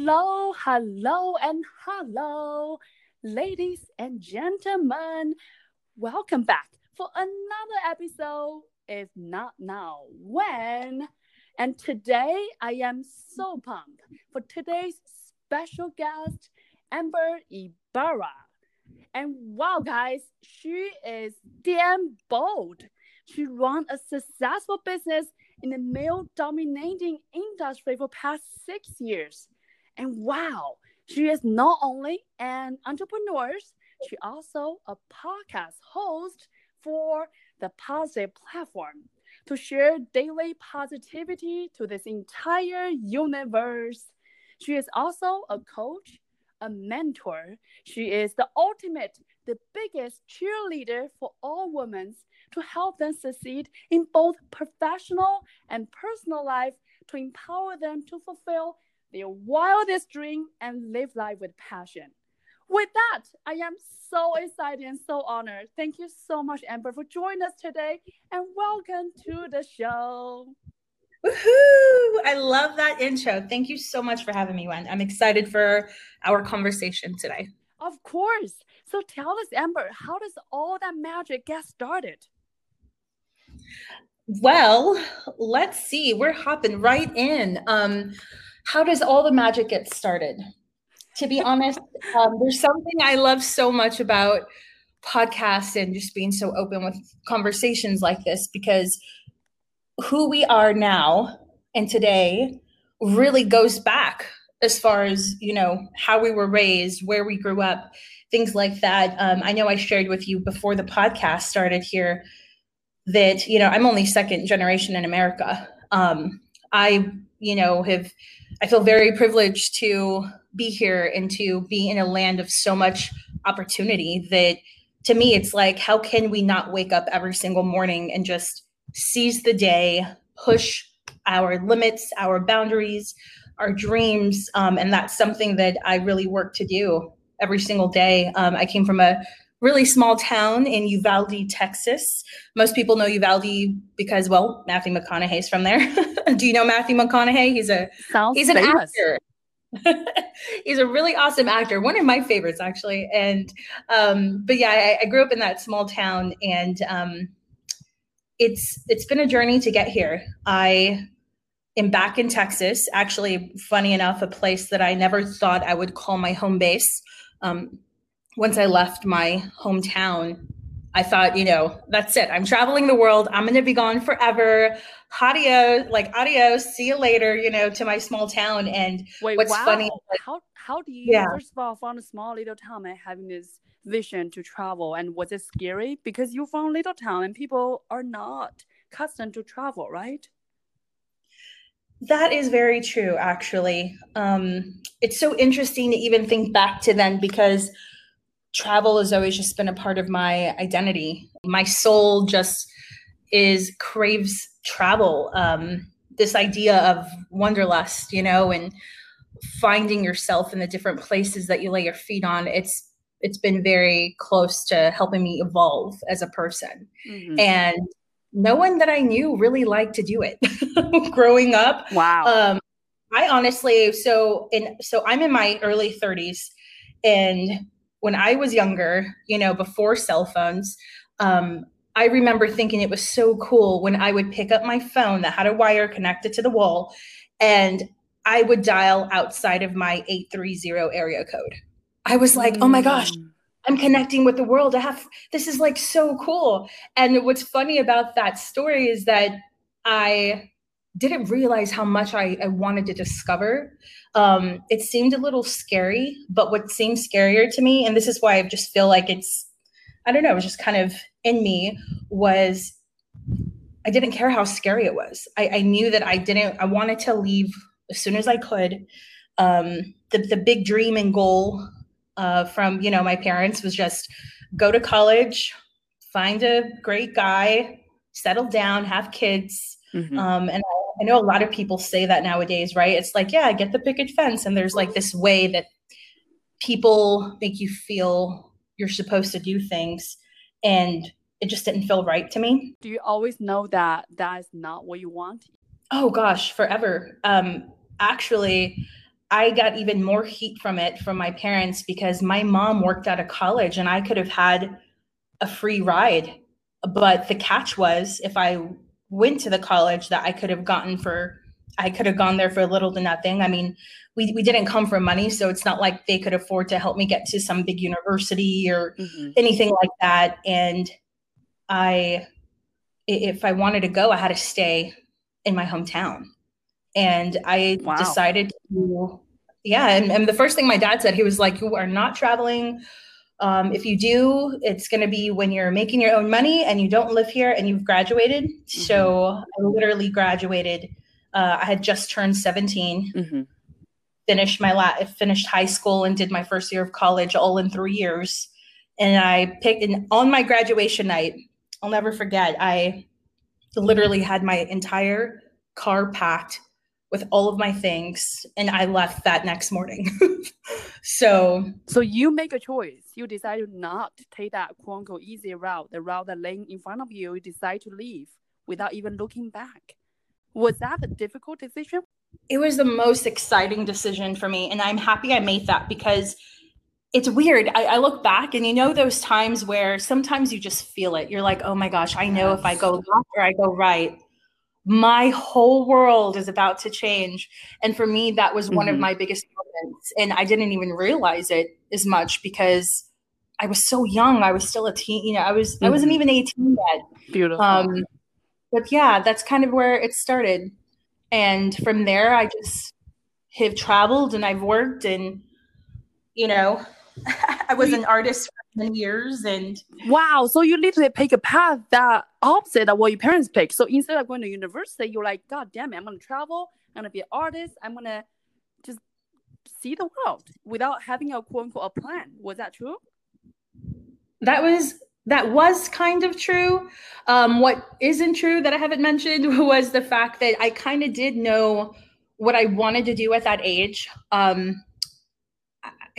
Hello, hello, and hello, ladies and gentlemen. Welcome back for another episode. If not now, when? And today I am so pumped for today's special guest, Amber Ibarra. And wow, guys, she is damn bold. She run a successful business in the male dominating industry for past six years. And wow, she is not only an entrepreneur, she also a podcast host for the Positive platform to share daily positivity to this entire universe. She is also a coach, a mentor. She is the ultimate, the biggest cheerleader for all women to help them succeed in both professional and personal life to empower them to fulfill their wildest dream and live life with passion. With that, I am so excited and so honored. Thank you so much, Amber, for joining us today and welcome to the show. Woohoo! I love that intro. Thank you so much for having me, Wen. I'm excited for our conversation today. Of course. So tell us, Amber, how does all that magic get started? Well, let's see. We're hopping right in. Um, how does all the magic get started? To be honest, um, there's something I love so much about podcasts and just being so open with conversations like this because who we are now and today really goes back as far as you know how we were raised where we grew up things like that um, i know i shared with you before the podcast started here that you know i'm only second generation in america um, i you know have i feel very privileged to be here and to be in a land of so much opportunity that to me it's like how can we not wake up every single morning and just seize the day push our limits our boundaries our dreams um, and that's something that i really work to do every single day. Um, i came from a really small town in Uvalde, Texas. Most people know Uvalde because, well, Matthew McConaughey's from there. Do you know Matthew McConaughey? He's a Sounds he's an famous. actor. he's a really awesome actor, one of my favorites actually. And um, but yeah, I, I grew up in that small town, and um, it's it's been a journey to get here. I am back in Texas. Actually, funny enough, a place that I never thought I would call my home base. Um, once I left my hometown, I thought, you know, that's it. I'm traveling the world. I'm going to be gone forever. Adios, like adios. See you later. You know, to my small town. And Wait, what's wow. funny? like, how how do you Yeah. first of all from a small little town and having this vision to travel and was it scary because you're from a little town and people are not accustomed to travel, right? That is very true, actually. Um, it's so interesting to even think back to then because travel has always just been a part of my identity. My soul just is craves travel. Um, this idea of wanderlust, you know, and finding yourself in the different places that you lay your feet on. It's it's been very close to helping me evolve as a person. Mhm. And no one that I knew really liked to do it growing up. Wow. Um, I honestly, so in so I'm in my early 30s, and when I was younger, you know, before cell phones, um, I remember thinking it was so cool when I would pick up my phone that had a wire connected to the wall, and I would dial outside of my 830 area code. I was like, oh my gosh, Mm. I'm connecting with the world. I have this is like so cool. And what's funny about that story is that I didn't realize how much I, I wanted to discover. Um, it seemed a little scary, but what seemed scarier to me, and this is why I just feel like it's, I don't know, it was just kind of in me, was I didn't care how scary it was. I, I knew that I didn't, I wanted to leave as soon as I could. Um, the, the big dream and goal uh, from you know my parents was just go to college, find a great guy, settle down, have kids. Mhm. Um, and I, know a lot of people say that nowadays, right? It's like, yeah, get the picket fence, and there's like this way that people make you feel you're supposed to do things, and it just didn't feel right to me. Do you always know that that is not what you want? Oh gosh, forever. Um, actually, I got even more heat from it from my parents because my mom worked out of college and I could have had a free ride. But the catch was if I went to the college that I could have gotten for I could have gone there for a little to nothing. I mean, we, we didn't come from money, so it's not like they could afford to help me get to some big university or mm-hmm. anything like that. And I if I wanted to go, I had to stay in my hometown. And I wow. decided to, yeah. And, and, the first thing my dad said, he was like, You are not traveling. Um, if you do, it's going to be when you're making your own money and you don't live here and you've graduated. Mm-hmm. So I literally graduated. Uh, I had just turned 17, mm-hmm. finished my la- finished high school and did my first year of college all in three years. And I picked, and on my graduation night, I'll never forget, I literally had my entire car packed with all of my things and I left that next morning. so So you make a choice. You decide to not take that quote unquote easy route, the route that laying in front of you, you decide to leave without even looking back. Was that a difficult decision? It was the most exciting decision for me. And I'm happy I made that because it's weird. I, I, look back and you know those times where sometimes you just feel it. You're like, oh my gosh, I know if I go left or I go right, my whole world is about to change. And for me, that was one mm-hmm. of my biggest moments. And I didn't even realize it as much because I was so young. I was still a teen, you know, I was mm-hmm. I wasn't mm-hmm. even 18 yet. Beautiful. Um, but yeah, that's kind of where it started. And from there I just have traveled and I've worked and you know, I was an artist for many years and wow so you literally pick a path that opposite of what your parents pick. So instead of going to university you're like god damn it i'm gonna travel i'm gonna be an artist i'm gonna just see the world without having a quote unquote a plan. Was that true? That was that was kind of true. Um, what isn't true that i haven't mentioned was the fact that i kind of did know what i wanted to do at that age. Um,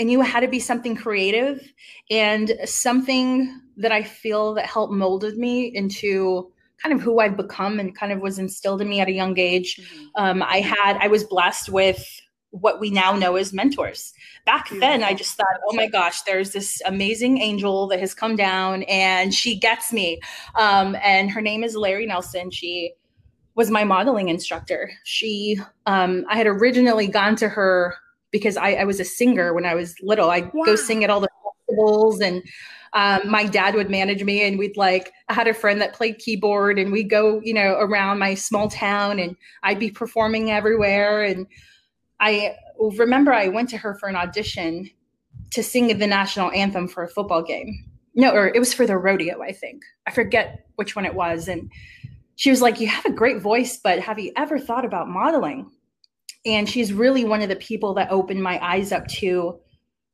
Knew it had to be something creative and something that I feel that helped molded me into kind of who I've become and kind of was instilled in me at a young age. Mm-hmm. Um, I had, I was blessed with what we now know as mentors. Back then, I just thought, oh my gosh, there's this amazing angel that has come down and she gets me. Um, and her name is Larry Nelson. She was my modeling instructor. She, um, I had originally gone to her because I, I was a singer when I was little. I'd wow. go sing at all the festivals and um, my dad would manage me and we'd like i had a friend that played keyboard and we'd go you know around my small town and i'd be performing everywhere. And i remember i went to her for an audition to sing the national anthem for a football game. No or it was for the rodeo i think. I forget which one it was. And she was like you have a great voice but have you ever thought about modeling and she's really one of the people that opened my eyes up to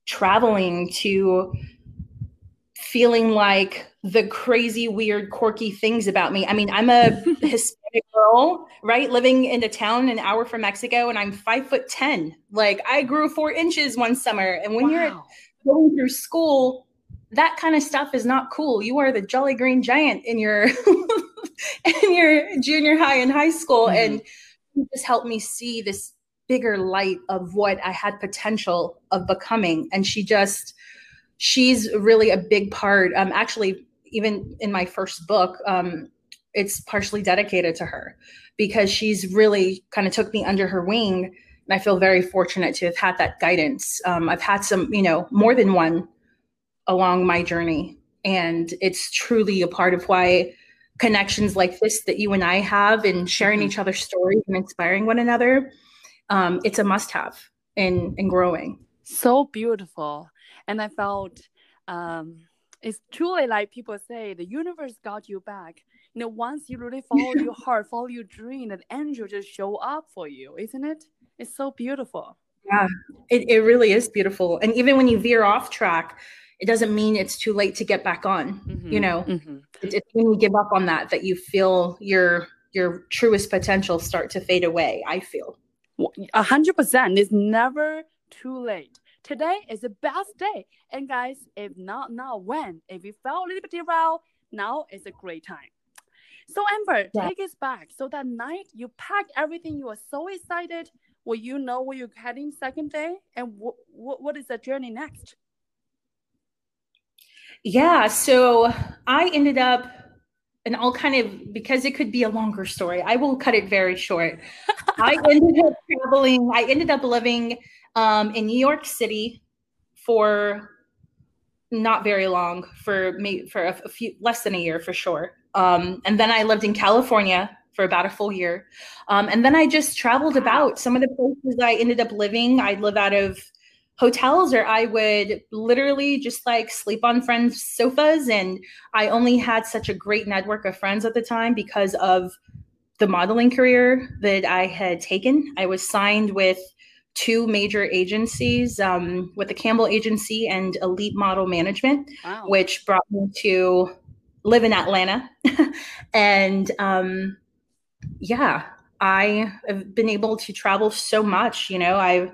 traveling to feeling like the crazy weird quirky things about me i mean i'm a hispanic girl right living in a town an hour from mexico and i'm five foot ten like i grew four inches one summer and when wow. you're going through school that kind of stuff is not cool you are the jolly green giant in your in your junior high and high school mm-hmm. and just helped me see this bigger light of what I had potential of becoming. And she just, she's really a big part. Um, actually, even in my first book, um, it's partially dedicated to her because she's really kind of took me under her wing. And I feel very fortunate to have had that guidance. Um, I've had some, you know, more than one along my journey. And it's truly a part of why connections like this that you and I have and sharing mm-hmm. each other's stories and inspiring one another um, it's a must have in in growing. So beautiful. And i felt um, it's truly like people say the universe got you back. You know once you really follow your heart follow your dream an angel just show up for you isn't it? It's so beautiful. Yeah it, it really is beautiful. And even when you veer off track it doesn't mean it's too late to get back on mm-hmm, you know? mm-hmm. it, it's when you give up on that that you feel your your truest potential start to fade away i feel a hundred percent. It's never too late. Today is the best day. And guys, if not now, when? If you felt a little bit derailed, now is a great time. So Amber, yeah. take us back. So that night you packed everything. You were so excited. will you know where you're heading second day and what what is the journey next yeah so i ended up and I'll kind of because it could be a longer story. I will cut it very short. I ended up traveling. I ended up living um, in New York City for not very long, for me for a, a, few less than a year for sure. Um, and then I lived in California for about a full year, um, and then I just traveled about. Some of the places I ended up living, I live out of hotels or I would literally just like sleep on friends' sofas. And I only had such a great network of friends at the time because of the modeling career that I had taken. I was signed with two major agencies um, with the Campbell Agency and Elite Model Management, wow. which brought me to live in Atlanta. and um, yeah, I have been able to travel so much. You know, I've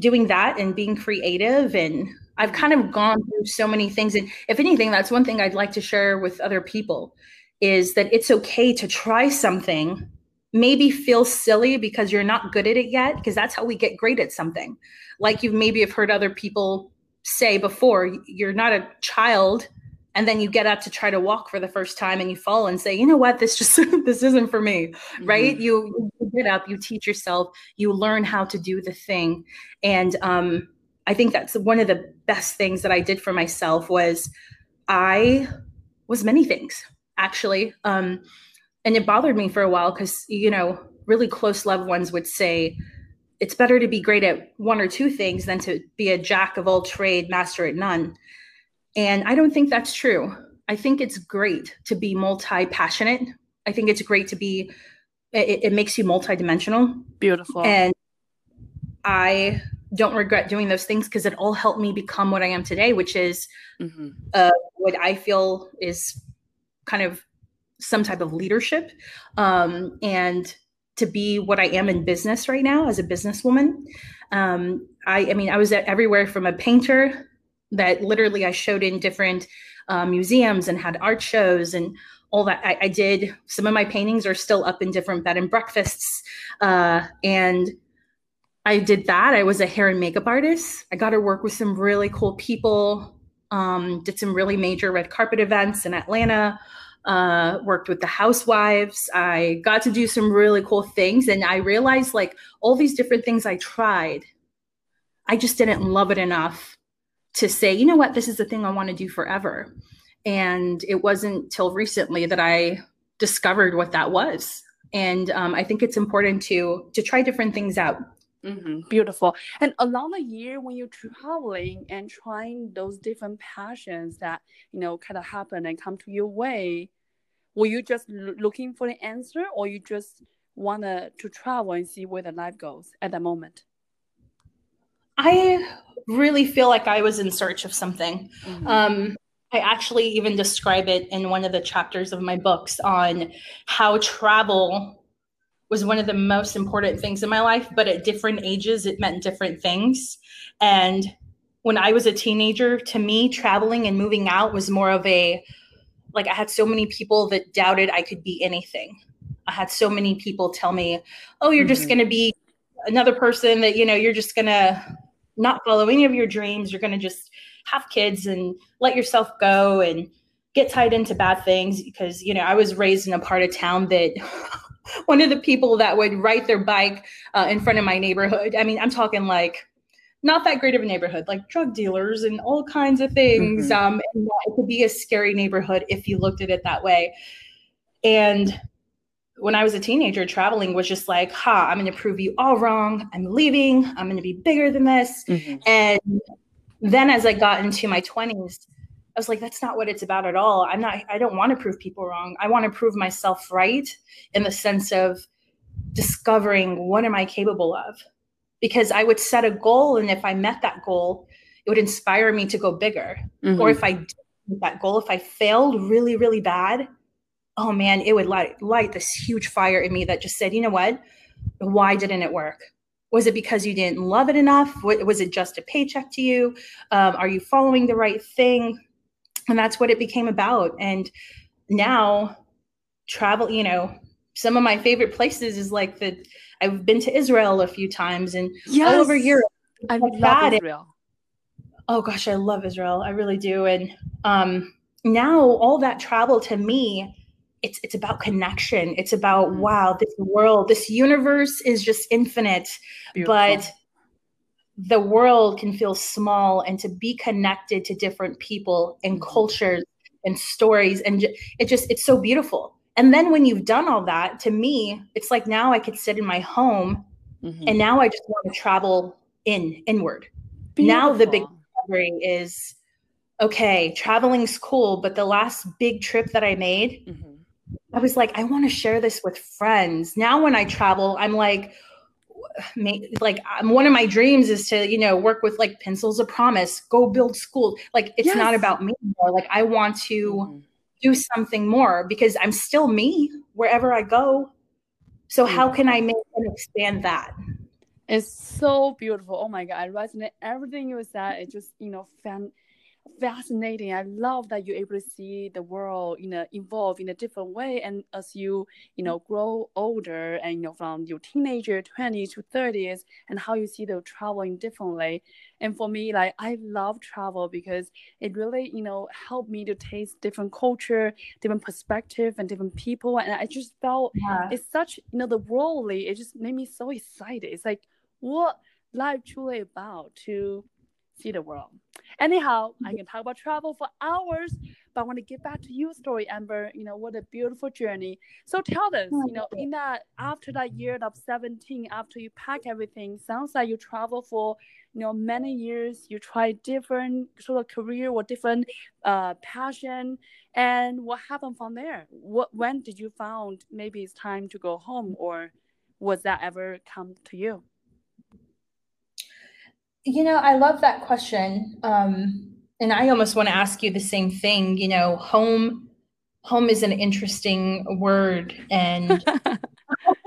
doing that and being creative and I've kind of gone through so many things. And if anything that's one thing I'd like to share with other people is that it's okay to try something maybe feel silly because you're not good at it yet because that's how we get great at something. Like you've maybe have heard other people say before you're not a child and then you get up to try to walk for the first time and you fall and say you know what? This just this isn't for me. Mm-hmm. right? You, you, get up you teach yourself you learn how to do the thing. And um, i think that's one of the best things that i did for myself was i was many things actually. Um, and it bothered me for a while because you know really close loved ones would say it's better to be great at one or two things than to be a jack of all trade master at none and I don't think that's true. I think it's great to be multi passionate. I think it's great to be, it, it makes you multi-dimensional. Beautiful. And I don't regret doing those things because it all helped me become what I am today, which is mm-hmm. uh, what I feel is kind of some type of leadership um, and to be what I am in business right now as a businesswoman. Um, I, I mean, I was at everywhere from a painter that literally I showed in different uh, museums and had art shows and all that. I, I, did some of my paintings are still up in different bed and breakfasts, uh, and I did that. I was a hair and makeup artist. I got to work with some really cool people. Um, did some really major red carpet events in Atlanta. Uh, worked with the housewives. I got to do some really cool things, and I realized like all these different things I tried, I just didn't love it enough to say, you know what, this is the thing I want to do forever. And it wasn't till recently that I discovered what that was. And um, I think it's important to to try different things out. Mm-hmm. Beautiful. And along the year, when you're traveling and trying those different passions that you know kind of happen and come to your way, were you just l- looking for the answer, or you just wanna to travel and see where the life goes at that moment? I really feel like I was in search of something. Mm-hmm. Um, I actually even describe it in one of the chapters of my books on how travel was one of the most important things in my life, but at different ages, it meant different things. And when I was a teenager, to me, traveling and moving out was more of a like I had so many people that doubted I could be anything. I had so many people tell me, "Oh, you're mm-hmm. just going to be another person that you know you're just going to not follow any of your dreams. You're going to just have kids and let yourself go and get tied into bad things because, you know, I was raised in a part of town that one of the people that would ride their bike uh, in front of my neighborhood, I mean, I'm talking like not that great of a neighborhood, like drug dealers and all kinds of things. Mm-hmm. Um, it could be a scary neighborhood if you looked at it that way. And when I was a teenager, traveling was just like, ha, I'm going to prove you all wrong. I'm leaving. I'm going to be bigger than this. Mm-hmm. And then as I got into my 20s, I was like, that's not what it's about at all. I'm not, I don't want to prove people wrong. I want to prove myself right in the sense of discovering what am I capable of? Because I would set a goal. And if I met that goal, it would inspire me to go bigger. Mm-hmm. Or if I did that goal, if I failed really, really bad, oh man, it would light light this huge fire in me that just said, you know what? Why didn't it work? Was it because you didn't love it enough? Was it just a paycheck to you? Um, are you following the right thing? And that's what it became about. And now, travel, you know, some of my favorite places is like the I've been to Israel a few times and yes. all over Europe. I like love Israel. oh gosh, I love Israel. I really do. And um, now all that travel to me, it's it's about connection. It's about mm-hmm. wow, this world, this universe is just infinite, Beautiful. but the world can feel small and to be connected to different people and mm-hmm. cultures and stories and it just it's so beautiful and then when you've done all that to me it's like now i could sit in my home mm-hmm. and now i just want to travel in inward beautiful. now the big discovery is okay traveling's cool but the last big trip that i made mm-hmm. I was like i want to share this with friends now when i travel i'm like like um, one of my dreams is to you know work with like pencils of promise go build schools like it's yes. not about me anymore. like i want to mm-hmm. do something more because i'm still me wherever i go so how can i make and expand that it's so beautiful oh my god resonate everything you said it just you know fan fascinating. I love that you're able to see the world, you know, evolve in a different way. And as you, you know, grow older and, you know, from your teenager, 20s to 30s, and how you see the traveling differently. And for me, like, I love travel because it really, you know, helped me to taste different culture, different perspective, and different people. And I just felt yeah. it's such, you know, the worldly, it just made me so excited. It's like, what life truly about to see the world. Anyhow, I can talk about travel for hours, but I want to get back to your story, Amber. You know, what a beautiful journey. So tell us, you know, in that after that year of 17, after you pack everything, sounds like you travel for, you know, many years. You try different sort of career or different uh, passion. And what happened from there? What when did you found maybe it's time to go home or was that ever come to you? You know, I love that question. Um, and I almost want to ask you the same thing. You know, home home is an interesting word and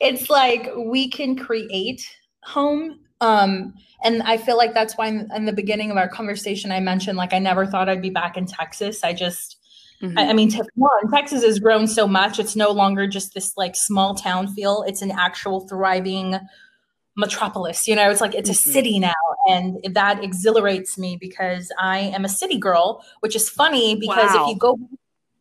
it's like we can create home um, and i feel like that's why in, in, the beginning of our conversation i mentioned like i never thought i'd be back in texas i just mm-hmm. I, I, mean one, texas has grown so much it's no longer just this like small town feel it's an actual thriving metropolis you know it's like it's a mm-hmm. city now and that exhilarates me because i am a city girl which is funny because wow. if you go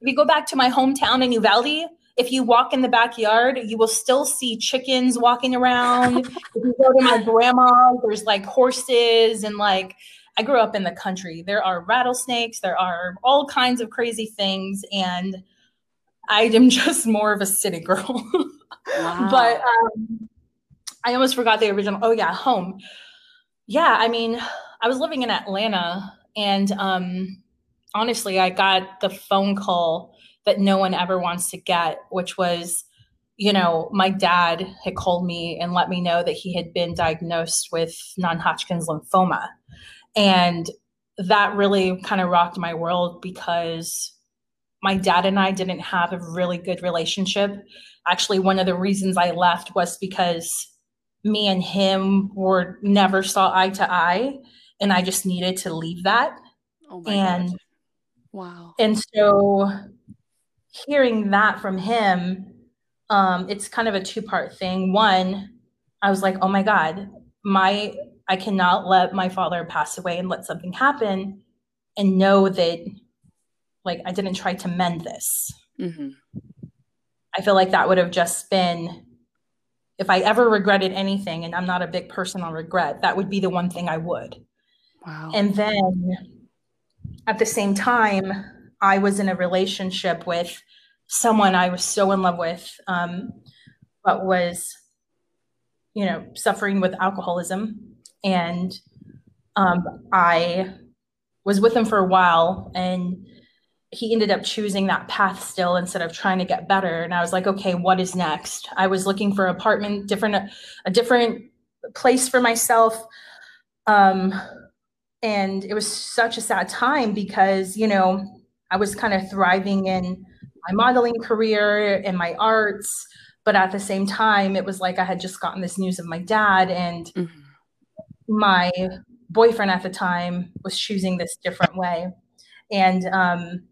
if you go back to my hometown in uvalde if you walk in the backyard you will still see chickens walking around if you go to my grandma there's like horses and like i grew up in the country there are rattlesnakes there are all kinds of crazy things and i am just more of a city girl wow. but um I almost forgot the original. Oh yeah, home. Yeah, I mean, I was living in Atlanta, and um, honestly, I got the phone call that no one ever wants to get, which was, you know, my dad had called me and let me know that he had been diagnosed with non-Hodgkin's lymphoma, and that really kind of rocked my world because my dad and I didn't have a really good relationship. Actually, one of the reasons I left was because me and him were never saw eye to eye and i just needed to leave that oh and God. wow and so hearing that from him um it's kind of a two part thing one i was like oh my god my i cannot let my father pass away and let something happen and know that like i didn't try to mend this mm-hmm. i feel like that would have just been if I ever regretted anything, and I'm not a big person on regret, that would be the one thing I would. Wow. And then at the same time, I was in a relationship with someone I was so in love with, um, but was, you know, suffering with alcoholism. And um, I was with him for a while and he ended up choosing that path still instead of trying to get better. And i was like okay what is next? I was looking for apartment different a different place for myself. Um and it was such a sad time because you know i was kind of thriving in my modeling career and my arts. But at the same time it was like i had just gotten this news of my dad and mm-hmm. my boyfriend at the time was choosing this different way. And um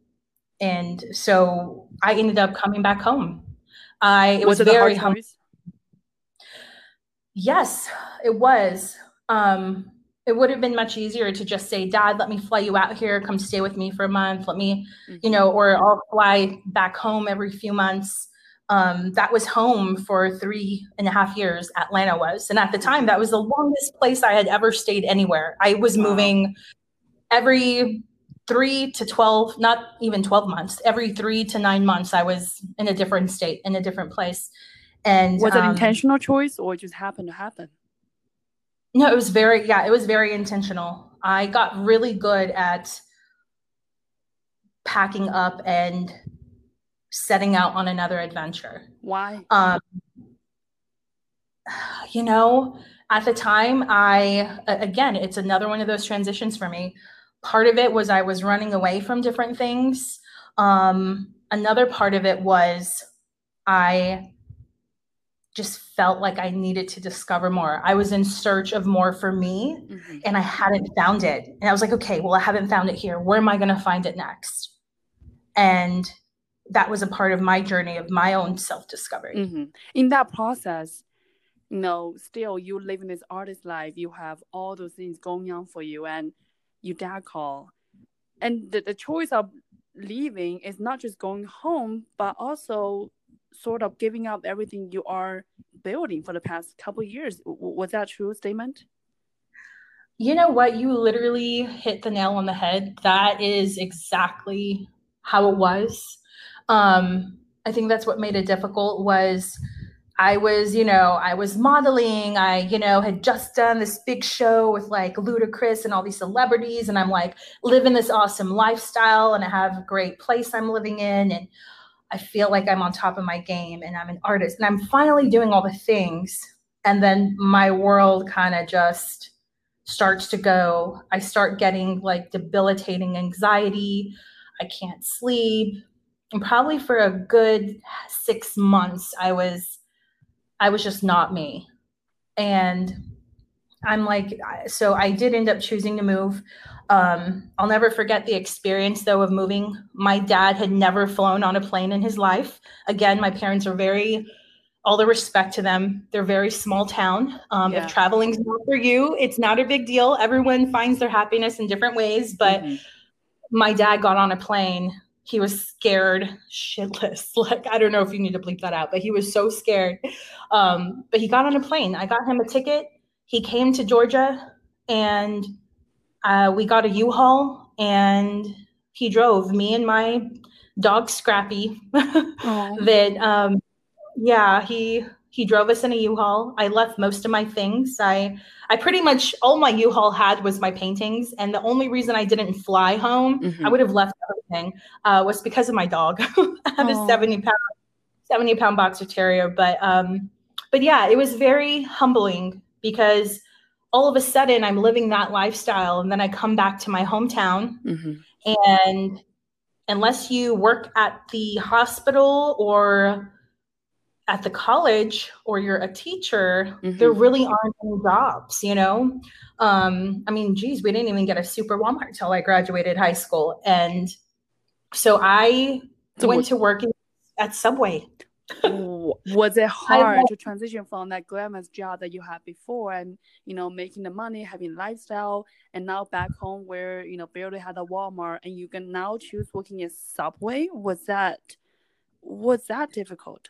and so I ended up coming back home. I it was, was it very a? Yes, it was. Um, it would have been much easier to just say, Dad, let me fly you out here, come stay with me for a month. Let me, mm-hmm. you know, or I'll fly back home every few months. Um, that was home for three and a half years, Atlanta was. And at the time, that was the longest place I had ever stayed anywhere. I was wow. moving every three to 12, not even 12 months, every three to nine months, I was in a different state, in a different place. And was it um, intentional choice or it just happened to happen? No, it was very, yeah, it was very intentional. I got really good at packing up and setting out on another adventure. Why? Um, you know, at the time, I, again, it's another one of those transitions for me. Part of it was I was running away from different things. Um, another part of it was I just felt like I needed to discover more. I was in search of more for me mm-hmm. and I hadn't found it. And I was like, okay, well, I haven't found it here. Where am I going to find it next? And that was a part of my journey of my own self discovery. Mm-hmm. In that process, you know, still you live in this artist life, you have all those things going on for you, and you dad call. And the, the choice of leaving is not just going home, but also sort of giving up everything you are building for the past couple years. Was that true statement? You know what? You literally hit the nail on the head. That is exactly how it was. Um, I think that's what made it difficult was I was, you know, I was modeling. I, you know, had just done this big show with like Ludacris and all these celebrities. And I'm like living this awesome lifestyle and I have a great place I'm living in. And I feel like I'm on top of my game and I'm an artist and I'm finally doing all the things. And then my world kind of just starts to go. I start getting like debilitating anxiety. I can't sleep. And probably for a good six months, I was, I was just not me. And I'm like, so I did end up choosing to move. Um, I'll never forget the experience though of moving. My dad had never flown on a plane in his life. Again, my parents are very, all the respect to them. They're very small town. Um, yeah. If traveling's not for you, it's not a big deal. Everyone finds their happiness in different ways. But mm-hmm. my dad got on a plane. He was scared shitless. Like, I don't know if you need to bleep that out, but he was so scared. Um, but he got on a plane. I got him a ticket. He came to Georgia and uh, we got a U-Haul and he drove me and my dog Scrappy. that um, yeah, he he drove us in a U-Haul. I left most of my things. I I pretty much all my U-Haul had was my paintings, and the only reason I didn't fly home, mm-hmm. I would have left everything, uh, was because of my dog. I have Aww. a seventy pound seventy pound boxer terrier, but um, but yeah, it was very humbling because all of a sudden I'm living that lifestyle and then I come back to my hometown mm-hmm. and unless you work at the hospital or at the college or you're a teacher, mm-hmm. there really aren't any jobs, you know? Um, I mean, geez, we didn't even get a super Walmart till I graduated high school. And so I so went what- to work at Subway was it hard to transition from that glamorous job that you had before and you know making the money having lifestyle and now back home where you know barely had a walmart and you can now choose working at subway was that was that difficult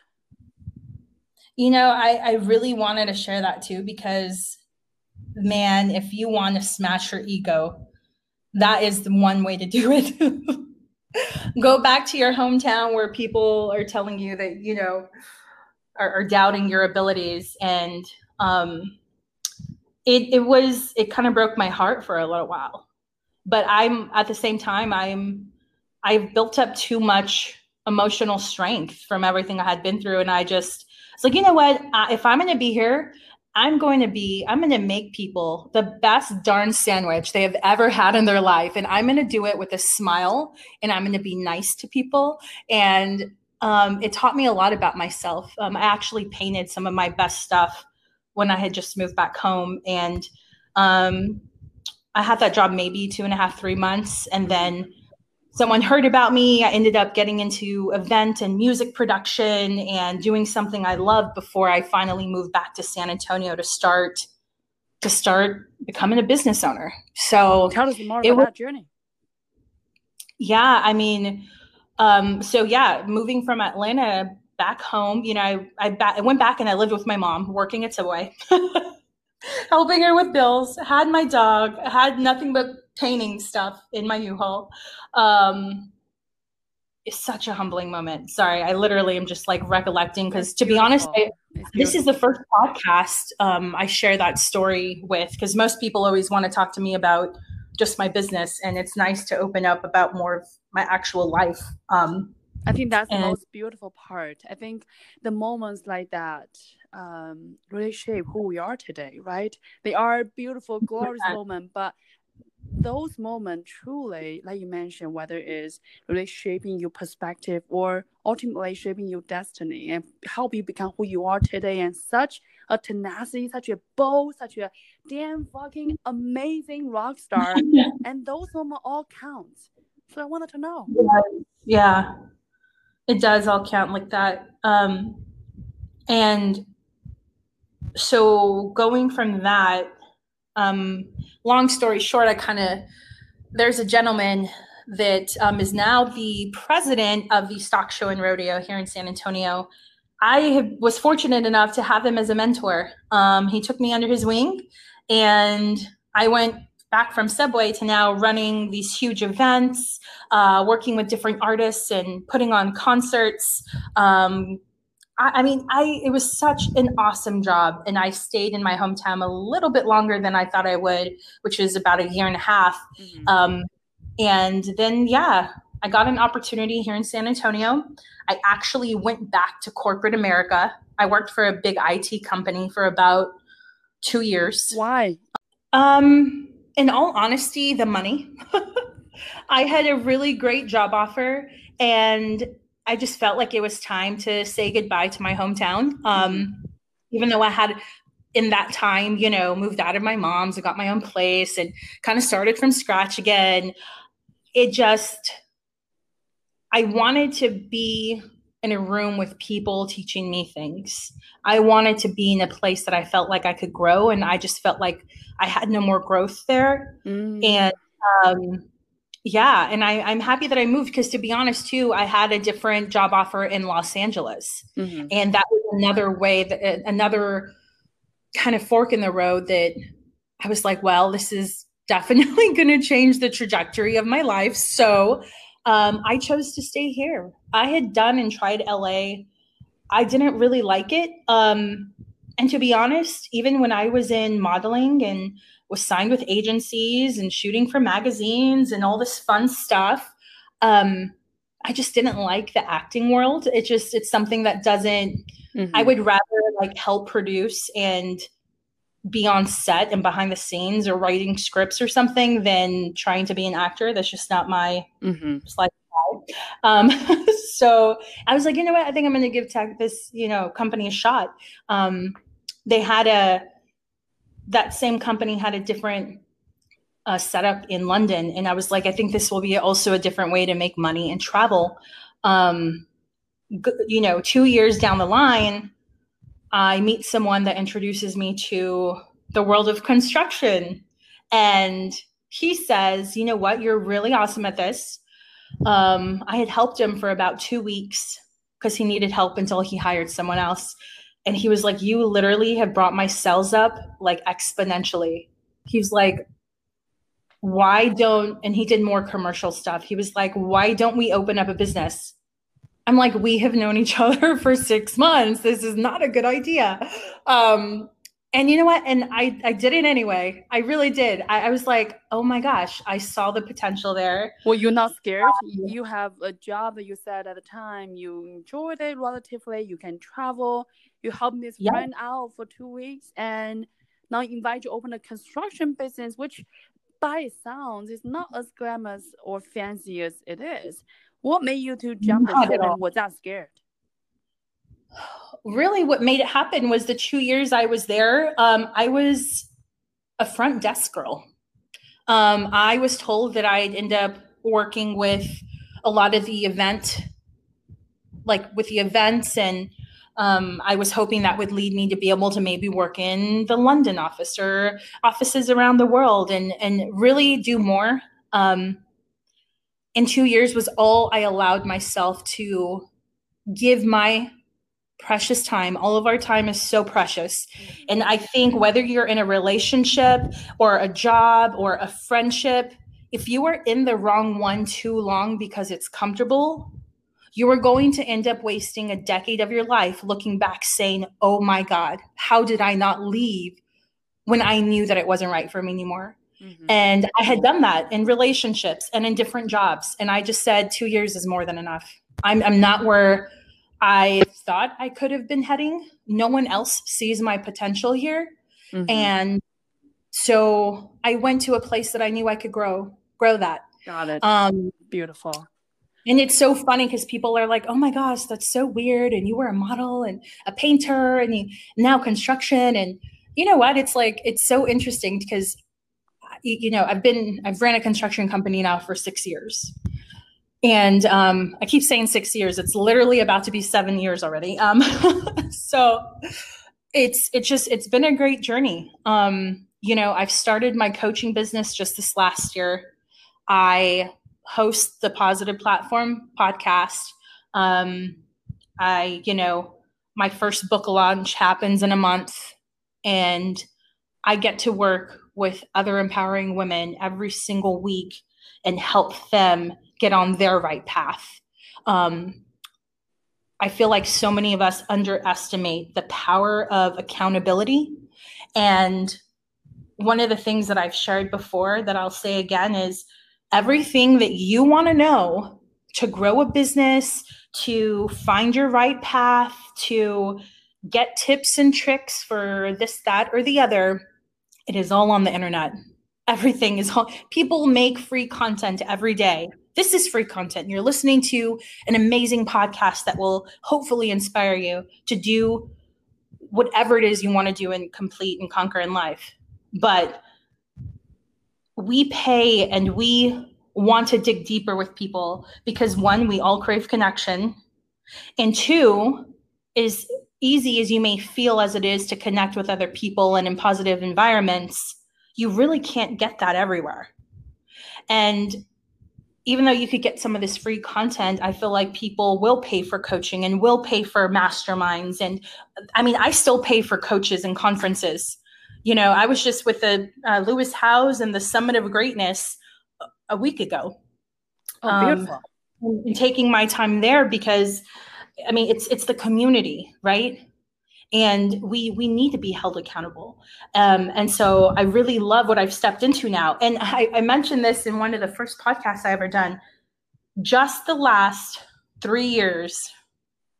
you know i i really wanted to share that too because man if you want to smash your ego that is the one way to do it. Go back to your hometown where people are telling you that you know are, are doubting your abilities. And um it it was it kind of broke my heart for a little while. But i'm at the same time i'm i've built up too much emotional strength from everything i had been through. And i just it's like you know what if i'm going to be here I'm going to be, I'm going to make people the best darn sandwich they have ever had in their life. And I'm going to do it with a smile and I'm going to be nice to people. And um, it taught me a lot about myself. Um, I actually painted some of my best stuff when I had just moved back home. And um, I had that job maybe two and a half, three months. And then someone heard about me. I ended up getting into event and music production and doing something I loved before I finally moved back to San Antonio to start to start becoming a business owner. So tell us more about was, that journey. Yeah, I mean, um, so yeah, moving from Atlanta back home, you know, I I, ba- I went back and I lived with my mom, working at Subway, helping her with bills. Had my dog, had nothing but painting stuff in my U-Haul. Um, it's such a humbling moment. Sorry, I literally am just like recollecting because to be honest, I, this is the first podcast um, I share that story with because most people always want to talk to me about just my business, and it's nice to open up about more of my actual life. Um, I think that's and, the most beautiful part. I think the moments like that um, really shape who we are today, right? They are beautiful, glorious moments, but those moments truly, like you mentioned, whether it's really shaping your perspective or ultimately shaping your destiny and help you become who you are today and such a tenacity, such a bold, such a damn fucking amazing rock star. and those moments all count. So I wanted to know. Yeah, yeah. It does all count like that. Um and so going from that um, long story short, I kind of there's a gentleman that um, is now the president of the stock show and rodeo here in San Antonio. I have, was fortunate enough to have him as a mentor. Um, he took me under his wing, and I went back from Subway to now running these huge events, uh, working with different artists and putting on concerts, um, I, I mean, I it was such an awesome job, and I stayed in my hometown a little bit longer than I thought I would, which was about a year and a half. Mm-hmm. Um, and then, yeah, I got an opportunity here in San Antonio. I actually went back to corporate America. I worked for a big IT company for about two years. Why? Um, in all honesty, the money. I had a really great job offer, and I just felt like it was time to say goodbye to my hometown. Um, even though I had in that time, you know, moved out of my mom's and got my own place and kind of started from scratch again. It just, I wanted to be in a room with people teaching me things. I wanted to be in a place that I felt like I could grow, and I just felt like I had no more growth there. Mm. And um, yeah, and I, I'm happy that I moved because to be honest, too, I had a different job offer in Los Angeles, mm-hmm. and that was another way that uh, another kind of fork in the road that I was like, well, this is definitely going to change the trajectory of my life. So um, I chose to stay here. I had done and tried LA. I didn't really like it. Um, and to be honest, even when I was in modeling and was signed with agencies and shooting for magazines and all this fun stuff. Um, I just didn't like the acting world. It just it's something that doesn't. Mm-hmm. I would rather like help produce and be on set and behind the scenes or writing scripts or something than trying to be an actor. That's just not my mm-hmm. um, so I was like, you know what? I think I'm going to give tech this, you know, company a shot. Um, they had a that same company had a different uh, setup in London, and I was like, I think this will be also a different way to make money and travel. Um, you know, two years down the line, I meet someone that introduces me to the world of construction, and he says, "You know what? You're really awesome at this." Um, I had helped him for about two weeks because he needed help until he hired someone else and he was like you literally have brought my cells up like exponentially. He was like why don't and he did more commercial stuff. He was like why don't we open up a business? I'm like we have known each other for six months. This is not a good idea. Um and you know what? And i i did it anyway. I really did. I, I was like oh my gosh i saw the potential there. Well you're not scared. You have a job that you said at the time. You enjoyed it relatively. You can travel you help this yep. friend out for two weeks and now invite you to open a construction business, which by it sounds is not as glamorous or fancy as it is. What made you to jump the ship and was that scared? Really, what made it happen was the two years I was there. Um, I was a front desk girl. Um, I was told that I'd end up working with a lot of the event, like with the events and um, I was hoping that would lead me to be able to maybe work in the London office or offices around the world and and really do more. Um, two years was all I allowed myself to give my precious time. All of our time is so precious. And I think whether you're in a relationship or a job or a friendship, if you are in the wrong one too long because it's comfortable, you are going to end up wasting a decade of your life looking back saying, oh my God, how did I not leave when I knew that it wasn't right for me anymore? Mm-hmm. And I had done that in relationships and in different jobs. And I just said, two years is more than enough. I'm, I'm not where I thought I could have been heading. No one else sees my potential here. Mm-hmm. And so I went to a place that I knew I could grow, grow that. Got it. Um, Beautiful. And it's so funny because people are like, "Oh my gosh, that's so weird!" And you were a model and a painter, and you, now construction. And you know what? It's like it's so interesting because you know I've been I've ran a construction company now for six years, and um, I keep saying six years. It's literally about to be seven years already. Um, so it's it's just it's been a great journey. Um, you know, I've started my coaching business just this last year. I host the Positive Platform podcast. Um, I, you know, my first book launch happens in a month, and I get to work with other empowering women every single week and help them get on their right path. Um, I feel like so many of us underestimate the power of accountability. And one of the things that I've shared before that I'll say again is everything that you want to know to grow a business, to find your right path, to get tips and tricks for this, that, or the other, it is all on the internet. Everything is all, people make free content every day. This is free content. You're listening to an amazing podcast that will hopefully inspire you to do whatever it is you want to do and complete and conquer in life. But we pay and we want to dig deeper with people because one, we all crave connection. And two, is easy as you may feel as it is to connect with other people and in positive environments, you really can't get that everywhere. And even though you could get some of this free content, I feel like people will pay for coaching and will pay for masterminds. And I mean, I still pay for coaches and conferences you know, I was just with the uh, Lewis Howes and the Summit of Greatness a week ago. Oh, beautiful. Um, and taking my time there because, I mean, it's it's the community, right? And we we need to be held accountable. Um, and so I really love what I've stepped into now. And I, I mentioned this in one of the first podcasts I ever done. Just the last three years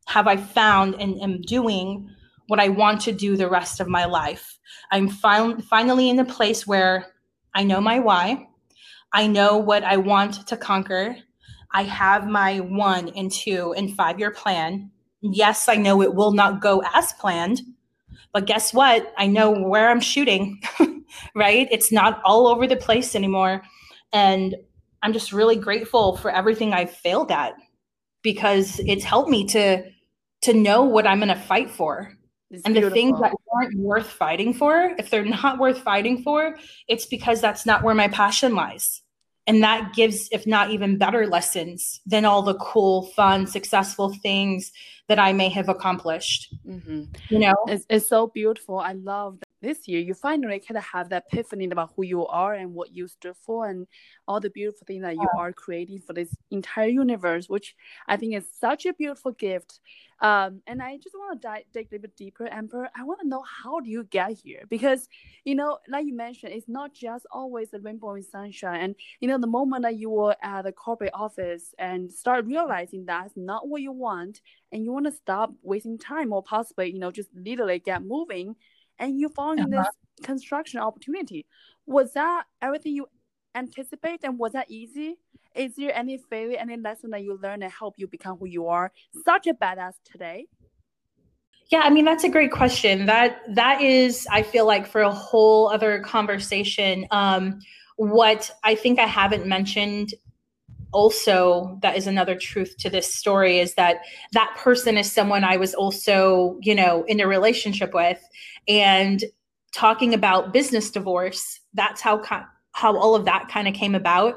have I found and am doing what I want to do the rest of my life. I'm fin- finally in a place where I know my why. I know what I want to conquer. I have my one and two and five year plan. Yes, I know it will not go as planned, but guess what? I know where I'm shooting, right? It's not all over the place anymore. And I'm just really grateful for everything I've failed at because it's helped me to to know what I'm going to fight for it's and beautiful. the things that aren't worth fighting for, if they're not worth fighting for, it's because that's not where my passion lies. And that gives, if not even better lessons than all the cool, fun, successful things that I may have accomplished. Mm-hmm. You know, it's, it's so beautiful. I love this year you finally kind of have that epiphany about who you are and what you stood for and all the beautiful things that you are creating for this entire universe which i think is such a beautiful gift. Um, and i just want to dive, dig a little bit deeper amber. I want to know how do you get here? Because you know like you mentioned it's not just always a rainbow and sunshine. And you know the moment that you were at the corporate office and start realizing that's not what you want and you want to stop wasting time or possibly you know just literally get moving and you found uh-huh. this construction opportunity. Was that everything you anticipate and was that easy? Is there any failure, any lesson that you learned that help you become who you are, such a badass today? Yeah, I mean that's a great question. That that is, I feel like, for a whole other conversation. Um, what I think I haven't mentioned also that is another truth to this story is that that person is someone I was also, you know, in a relationship with and talking about business divorce, that's how how all of that kind of came about.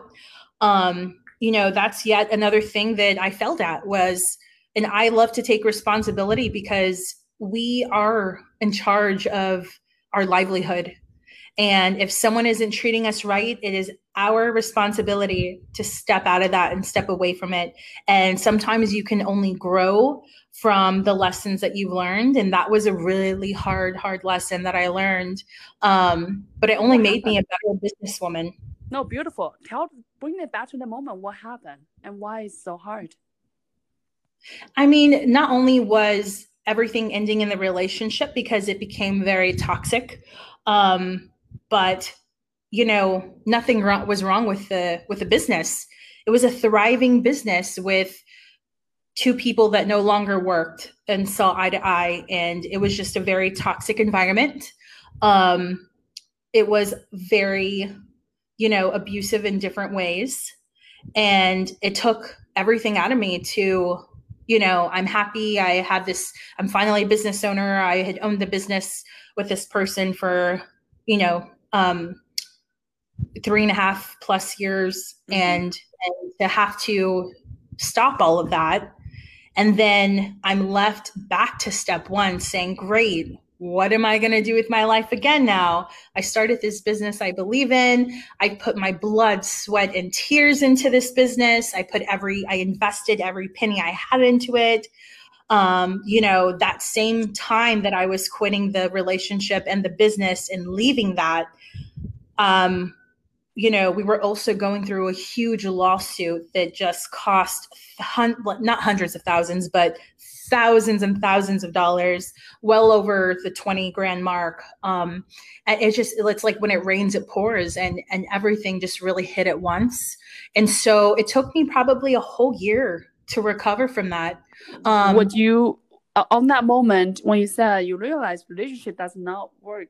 Um, you know, that's yet another thing that I felt at was and I love to take responsibility because we are in charge of our livelihood. And if someone isn't treating us right, it is our responsibility to step out of that and step away from it. And sometimes you can only grow from the lessons that you've learned. And that was a really hard, hard lesson that I learned. Um, but it only made me a better businesswoman. No, beautiful. Tell, bring it back to the moment. What happened and why it's so hard? I mean, not only was everything ending in the relationship because it became very toxic, um, but you know, nothing wrong, was wrong with the with the business. It was a thriving business with two people that no longer worked and saw eye to eye, and it was just a very toxic environment. Um, it was very, you know, abusive in different ways, and it took everything out of me to you know, I'm happy. I had this, I'm finally a business owner. I had owned the business with this person for, you know, um, three and a half plus years mm-hmm. and, and to have to stop all of that. And then I'm left back to step one saying, great, what am I going to do with my life again now? I started this business I believe in. I put my blood, sweat, and tears into this business. I put every, I invested every penny I had into it. Um, you know, that same time that I was quitting the relationship and the business and leaving that, um, you know, we were also going through a huge lawsuit that just cost hun- not hundreds of thousands, but thousands and thousands of dollars, well over the 20 grand mark. Um, and it's just, it's like when it rains, it pours and, and everything just really hit at once. And so it took me probably a whole year to recover from that. Um, Would you, uh, on that moment when you said you realize relationship does not work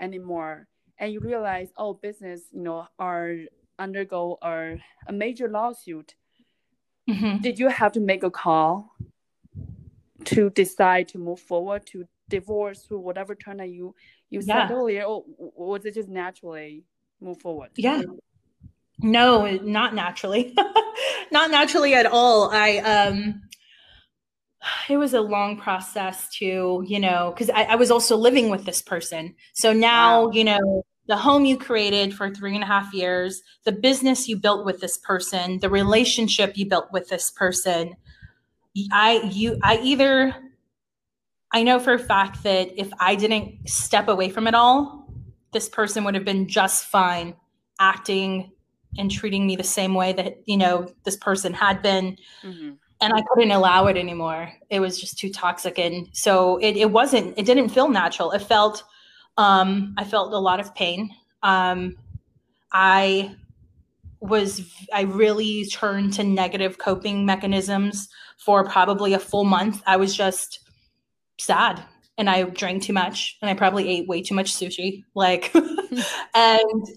anymore and you realize, oh, business, you know, are undergo a, a major lawsuit, mm-hmm. did you have to make a call to decide to move forward to divorce to whatever turn that you you yeah. said earlier or, or was it just naturally move forward yeah no not naturally. Not naturally at all. I um it was a long process to you know because I, I, was also living with this person. So now wow. you know the home you created for three and a half years the business you built with this person the relationship you built with this person I you I either I know for a fact that if I didn't step away from it all, this person would have been just fine acting and treating me the same way that you know this person had been. Mm-hmm. And I couldn't allow it anymore. It was just too toxic. And so it, it wasn't, it didn't feel natural. It felt, um, I felt a lot of pain. Um, I was I really turned to negative coping mechanisms for probably a full month. I was just sad and I drank too much and I probably ate way too much sushi. Like and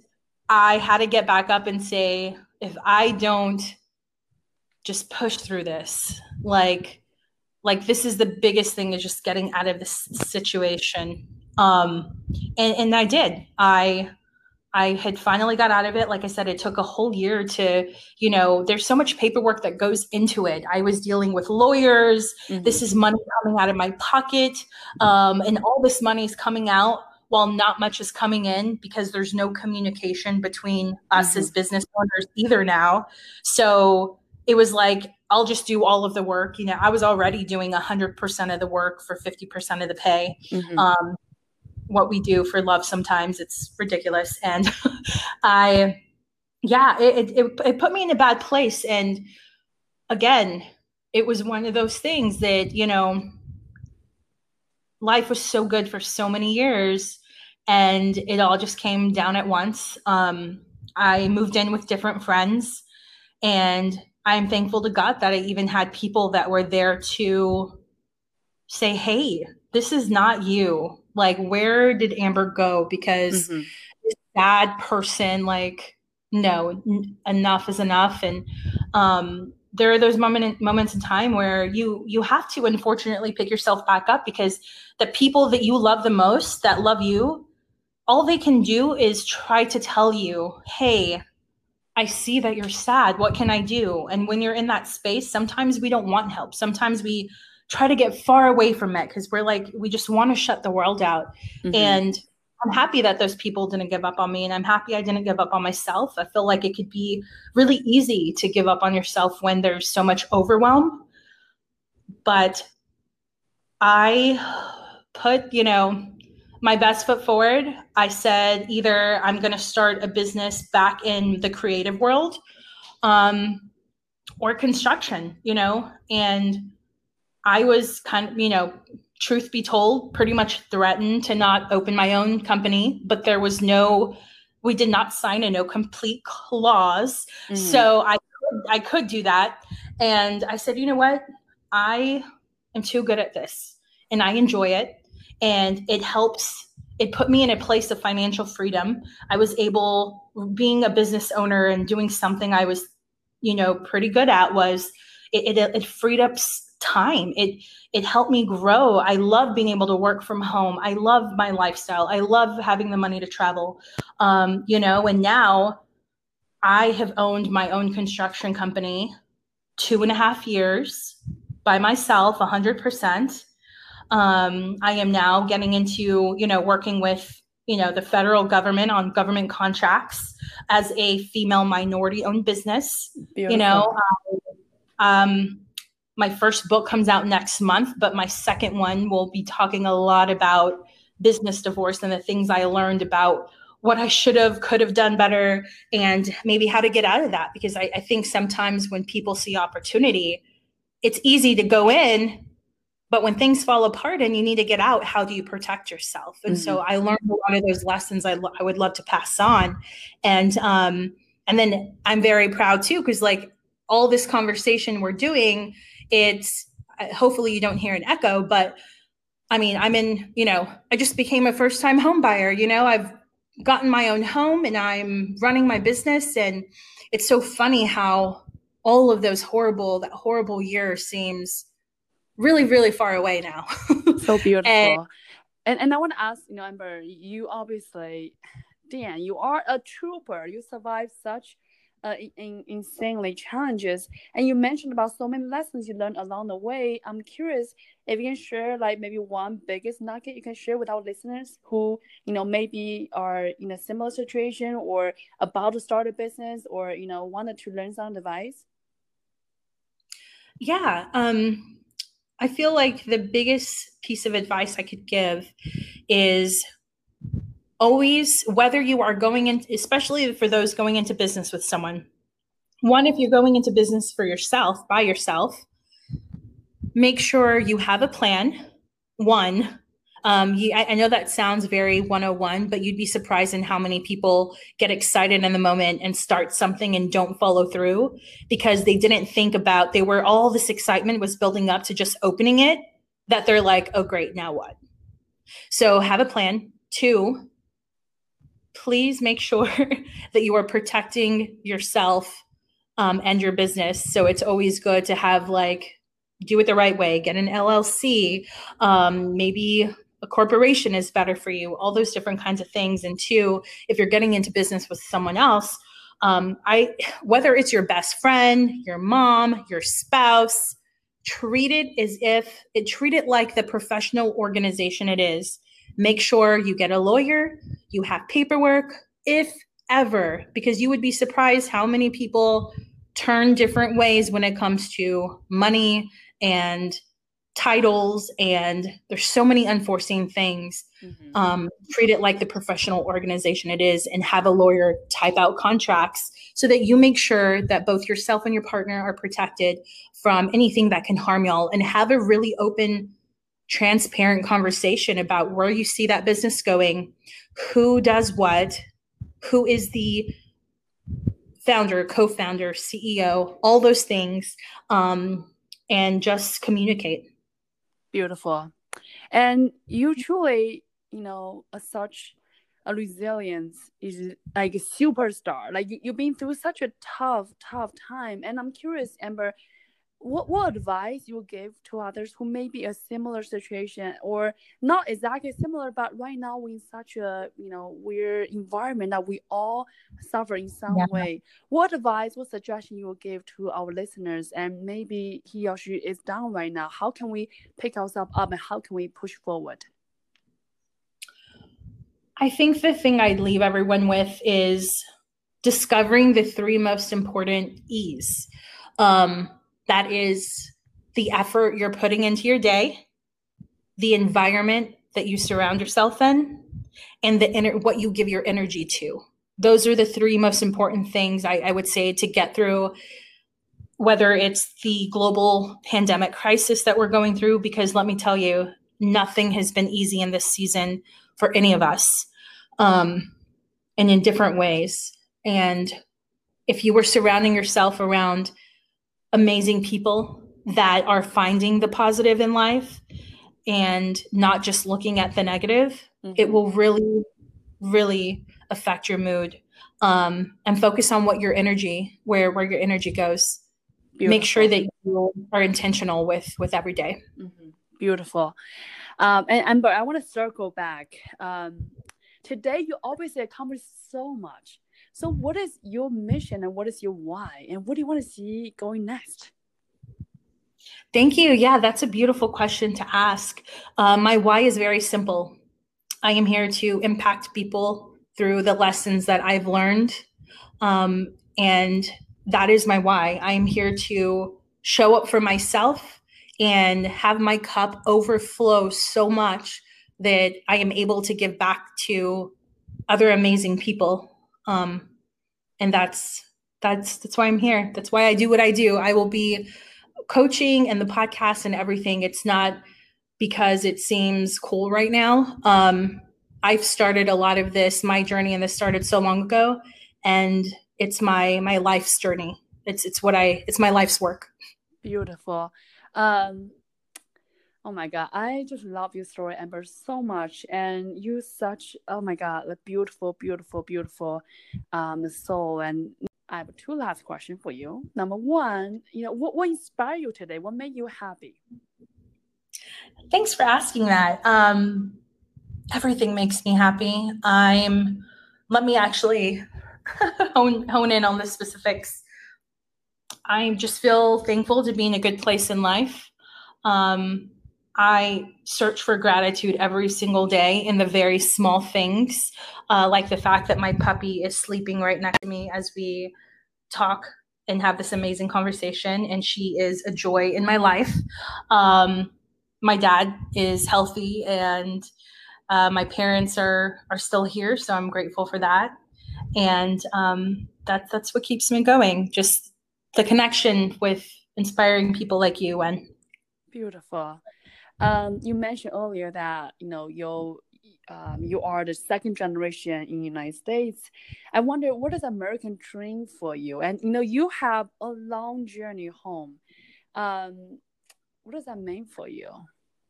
I had to get back up and say if I don't just push through this, like like this is the biggest thing is just getting out of this situation. Um and and I did. I I had finally got out of it. Like I said, it took a whole year to, you know, there's so much paperwork that goes into it. I was dealing with lawyers. Mm-hmm. This is money coming out of my pocket. Um, and all this money is coming out while not much is coming in because there's no communication between us mm-hmm. as business owners either now. So it was like, I'll just do all of the work. You know, I was already doing 100% of the work for 50% of the pay. Mm-hmm. Um, what we do for love sometimes it's ridiculous and i yeah it, it, it put me in a bad place and again it was one of those things that you know life was so good for so many years and it all just came down at once um, i moved in with different friends and i'm thankful to god that i even had people that were there to say hey this is not you like where did amber go because mm-hmm. this bad person like no, n- enough is enough. And um, there are those moment moments in time where you you have to unfortunately pick yourself back up because the people that you love the most that love you all they can do is try to tell you hey i see that you're sad what can i do and when you're in that space sometimes we don't want help sometimes we try to get far away from it because we're like we just want to shut the world out mm-hmm. and I'm happy that those people didn't give up on me and I'm happy I didn't give up on myself. I feel like it could be really easy to give up on yourself when there's so much overwhelm. But I put, you know, my best foot forward. I said either I'm going to start a business back in the creative world um, or construction, you know, and I was kind of, you know, truth be told, pretty much threatened to not open my own company, but there was no, we did not sign a non-compete clause. Mm. So I, I could do that. And I said, you know what? I am too good at this and I enjoy it. And it helps, it put me in a place of financial freedom. I was able, being a business owner and doing something I was, you know, pretty good at was it, it, it freed up time. It it helped me grow. I love being able to work from home. I love my lifestyle. I love having the money to travel. Um, you know, and now I have owned my own construction company two and a half years by myself, 100%. Um, I am now getting into, you know, working with, you know, the federal government on government contracts as a female minority owned business. Beautiful. You know, um, um my first book comes out next month, but my second one will be talking a lot about business divorce and the things I learned about what I should have, could have done better, and maybe how to get out of that. Because I, I think sometimes when people see opportunity, it's easy to go in, but when things fall apart and you need to get out, how do you protect yourself? And mm-hmm. so I learned a lot of those lessons I, lo- I would love to pass on. And um, and then I'm very proud too, because like all this conversation we're doing it's uh, hopefully you don't hear an echo, but I mean, I'm in, you know, I just became a first time home buyer. You know, I've gotten my own home and I'm running my business. And it's so funny how all of those horrible, that horrible year seems really, really far away now. so beautiful. and, and, and I want to ask, you know, Amber, you obviously, Dan, you are a trooper. You survived such uh, in, insanely challenges. And you mentioned about so many lessons you learned along the way. I'm curious if you can share like maybe one biggest nugget you can share with our listeners who you know maybe are in a similar situation or about to start a business or you know wanted to learn some advice. Yeah, um, I feel like the biggest piece of advice I could give is always, whether you are going in, especially for those going into business with someone, one, if you're going into business for yourself, by yourself, make sure you have a plan. One, um, you, I, I, know that sounds very 101, but you'd be surprised in how many people get excited in the moment and start something and don't follow through because they didn't think about, they were all this excitement was building up to just opening it that they're like, oh, great, now what? So have a plan. Two, please make sure that you are protecting yourself um, and your business. So it's always good to have like do it the right way, get an LLC, um, maybe a corporation is better for you, all those different kinds of things. And two, if you're getting into business with someone else, um, I whether it's your best friend, your mom, your spouse, treat it as if it treat it like the professional organization it is Make sure you get a lawyer, you have paperwork, if ever, because you would be surprised how many people turn different ways when it comes to money and titles and there's so many unforeseen things mm-hmm. um, treat it like the professional organization it is and have a lawyer type out contracts so that you make sure that both yourself and your partner are protected from anything that can harm y'all and have a really open transparent conversation about where you see that business going, who does what, who is the founder, co founder, CEO, all those things, um, and just communicate. Beautiful. And you truly, you know, such a resilience is like a superstar. Like you, you've been through such a tough, tough time. And I'm curious, Amber, what, what advice you give to others who may be a similar situation or not exactly similar but right now we're in such a you know weird environment that we all suffer in some yeah. way. What advice what suggestion you would give to our listeners and maybe he or she is down right now? How can we pick ourselves up and how can we push forward? I think the thing i'd leave everyone with is discovering the three most important e's. Um, that is the effort you're putting into your day, the environment that you surround yourself in, and the ener- what you give your energy to. Those are the three most important things I, I would say to get through whether it's the global pandemic crisis that we're going through, because let me tell you, nothing has been easy in this season for any of us, um, and in different ways. And if you were surrounding yourself around amazing people that are finding the positive in life and not just looking at the negative, mm-hmm. it will really, really affect your mood. Um, and focus on what your energy, where where your energy goes. Beautiful. Make sure that you are intentional with with every day. Mm-hmm. Beautiful. Um, and Amber, I want to circle back. Um, today, you obviously accomplished so much. So, what is your mission and what is your why? And what do you want to see going next? Thank you. Yeah, that's a beautiful question to ask. Uh, my why is very simple. I am here to impact people through the lessons that I've learned. Um, and that is my why. I am here to show up for myself and have my cup overflow so much that I am able to give back to other amazing people. Um, and that's that's that's why I'm here. That's why I do what I do. I will be coaching and the podcast and everything. It's not because it seems cool right now. Um, I've started a lot of this. My journey and this started so long ago, and it's my my life's journey. It's it's what I it's my life's work. Beautiful. Um, Oh my god, I just love your story, Amber, so much. And you such oh my god, a beautiful, beautiful, beautiful um soul. And I have two last questions for you. Number one, you know, what, what inspired you today? What made you happy? Thanks for asking that. Um everything makes me happy. I'm let me actually hone hone in on the specifics. I just feel thankful to be in a good place in life. Um, I search for gratitude every single day in the very small things, uh, like the fact that my puppy is sleeping right next to me as we talk and have this amazing conversation, and she is a joy in my life. Um, my dad is healthy, and uh, my parents are are still here, so I'm grateful for that. And um, that's that's what keeps me going. Just the connection with inspiring people like you, and beautiful. Um, you mentioned earlier that you know you um, you are the second generation in the United States. I wonder what is American dream for you? And you know you have a long journey home. Um, what does that mean for you?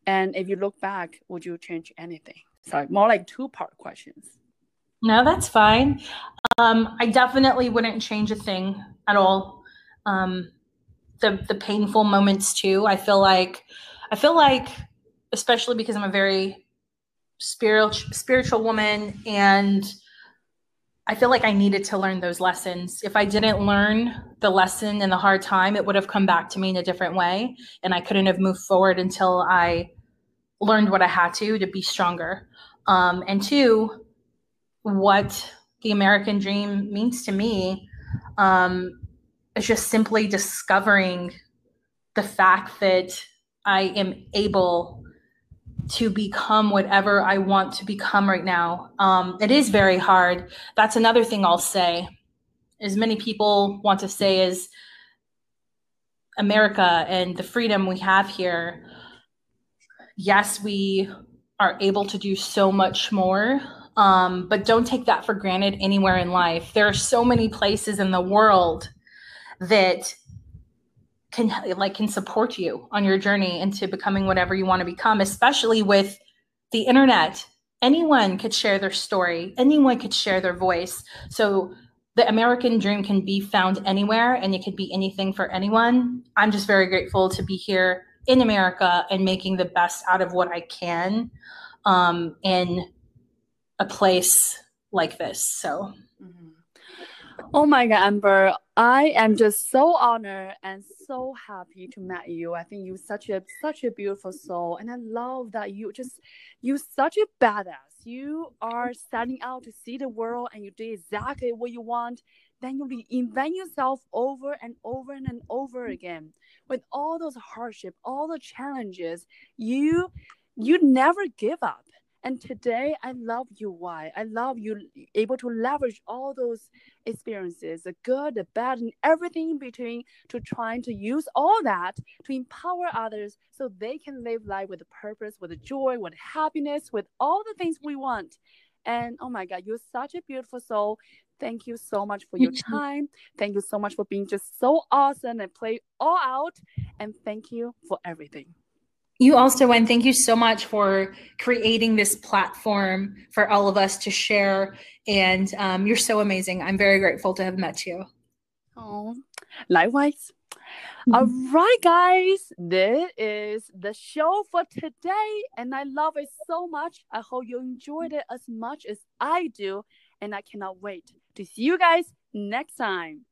And if you look back, would you change anything? Sorry, more like two part questions. No, that's fine. Um, I definitely wouldn't change a thing at all. Um, the the painful moments too. I feel like I feel like, especially because I'm a very spiritual spiritual woman, and I feel like I needed to learn those lessons. If I didn't learn the lesson in the hard time, it would have come back to me in a different way, and I couldn't have moved forward until I learned what I had to to be stronger. Um, and two, what the American dream means to me um, is just simply discovering the fact that I am able to become whatever I want to become right now. Um, it is very hard. That's another thing I'll say. As many people want to say is America and the freedom we have here. Yes, we are able to do so much more, um, but don't take that for granted anywhere in life. There are so many places in the world that can like can support you on your journey into becoming whatever you want to become especially with the internet anyone could share their story, anyone could share their voice. So the American dream can be found anywhere and it could be anything for anyone. I'm just very grateful to be here in America and making the best out of what I can um, in a place like this. So. Oh my God, Amber, I am just so honored and so happy to meet you. I think you're such a such a beautiful soul, and I love that you just you're such a badass. You are setting out to see the world, and you do exactly what you want. Then you reinvent yourself over and over and over again. With all those hardship, all the challenges, you you never give up and today, I love you. Why? I love you able to leverage all those experiences, the good, the bad, and everything in between, to trying to use all that to empower others so they can live life with a purpose, with a joy, with happiness, with all the things we want. And oh my God, you're such a beautiful soul. Thank you so much for your time. Thank you so much for being just so awesome and play all out. And thank you for everything. You also, and thank you so much for creating this platform for all of us to share. And um, you're so amazing. I'm very grateful to have met you. Oh, likewise. Mm-hmm. All right, guys, this is the show for today, and I love it so much. I hope you enjoyed it as much as I do, and I cannot wait to see you guys next time.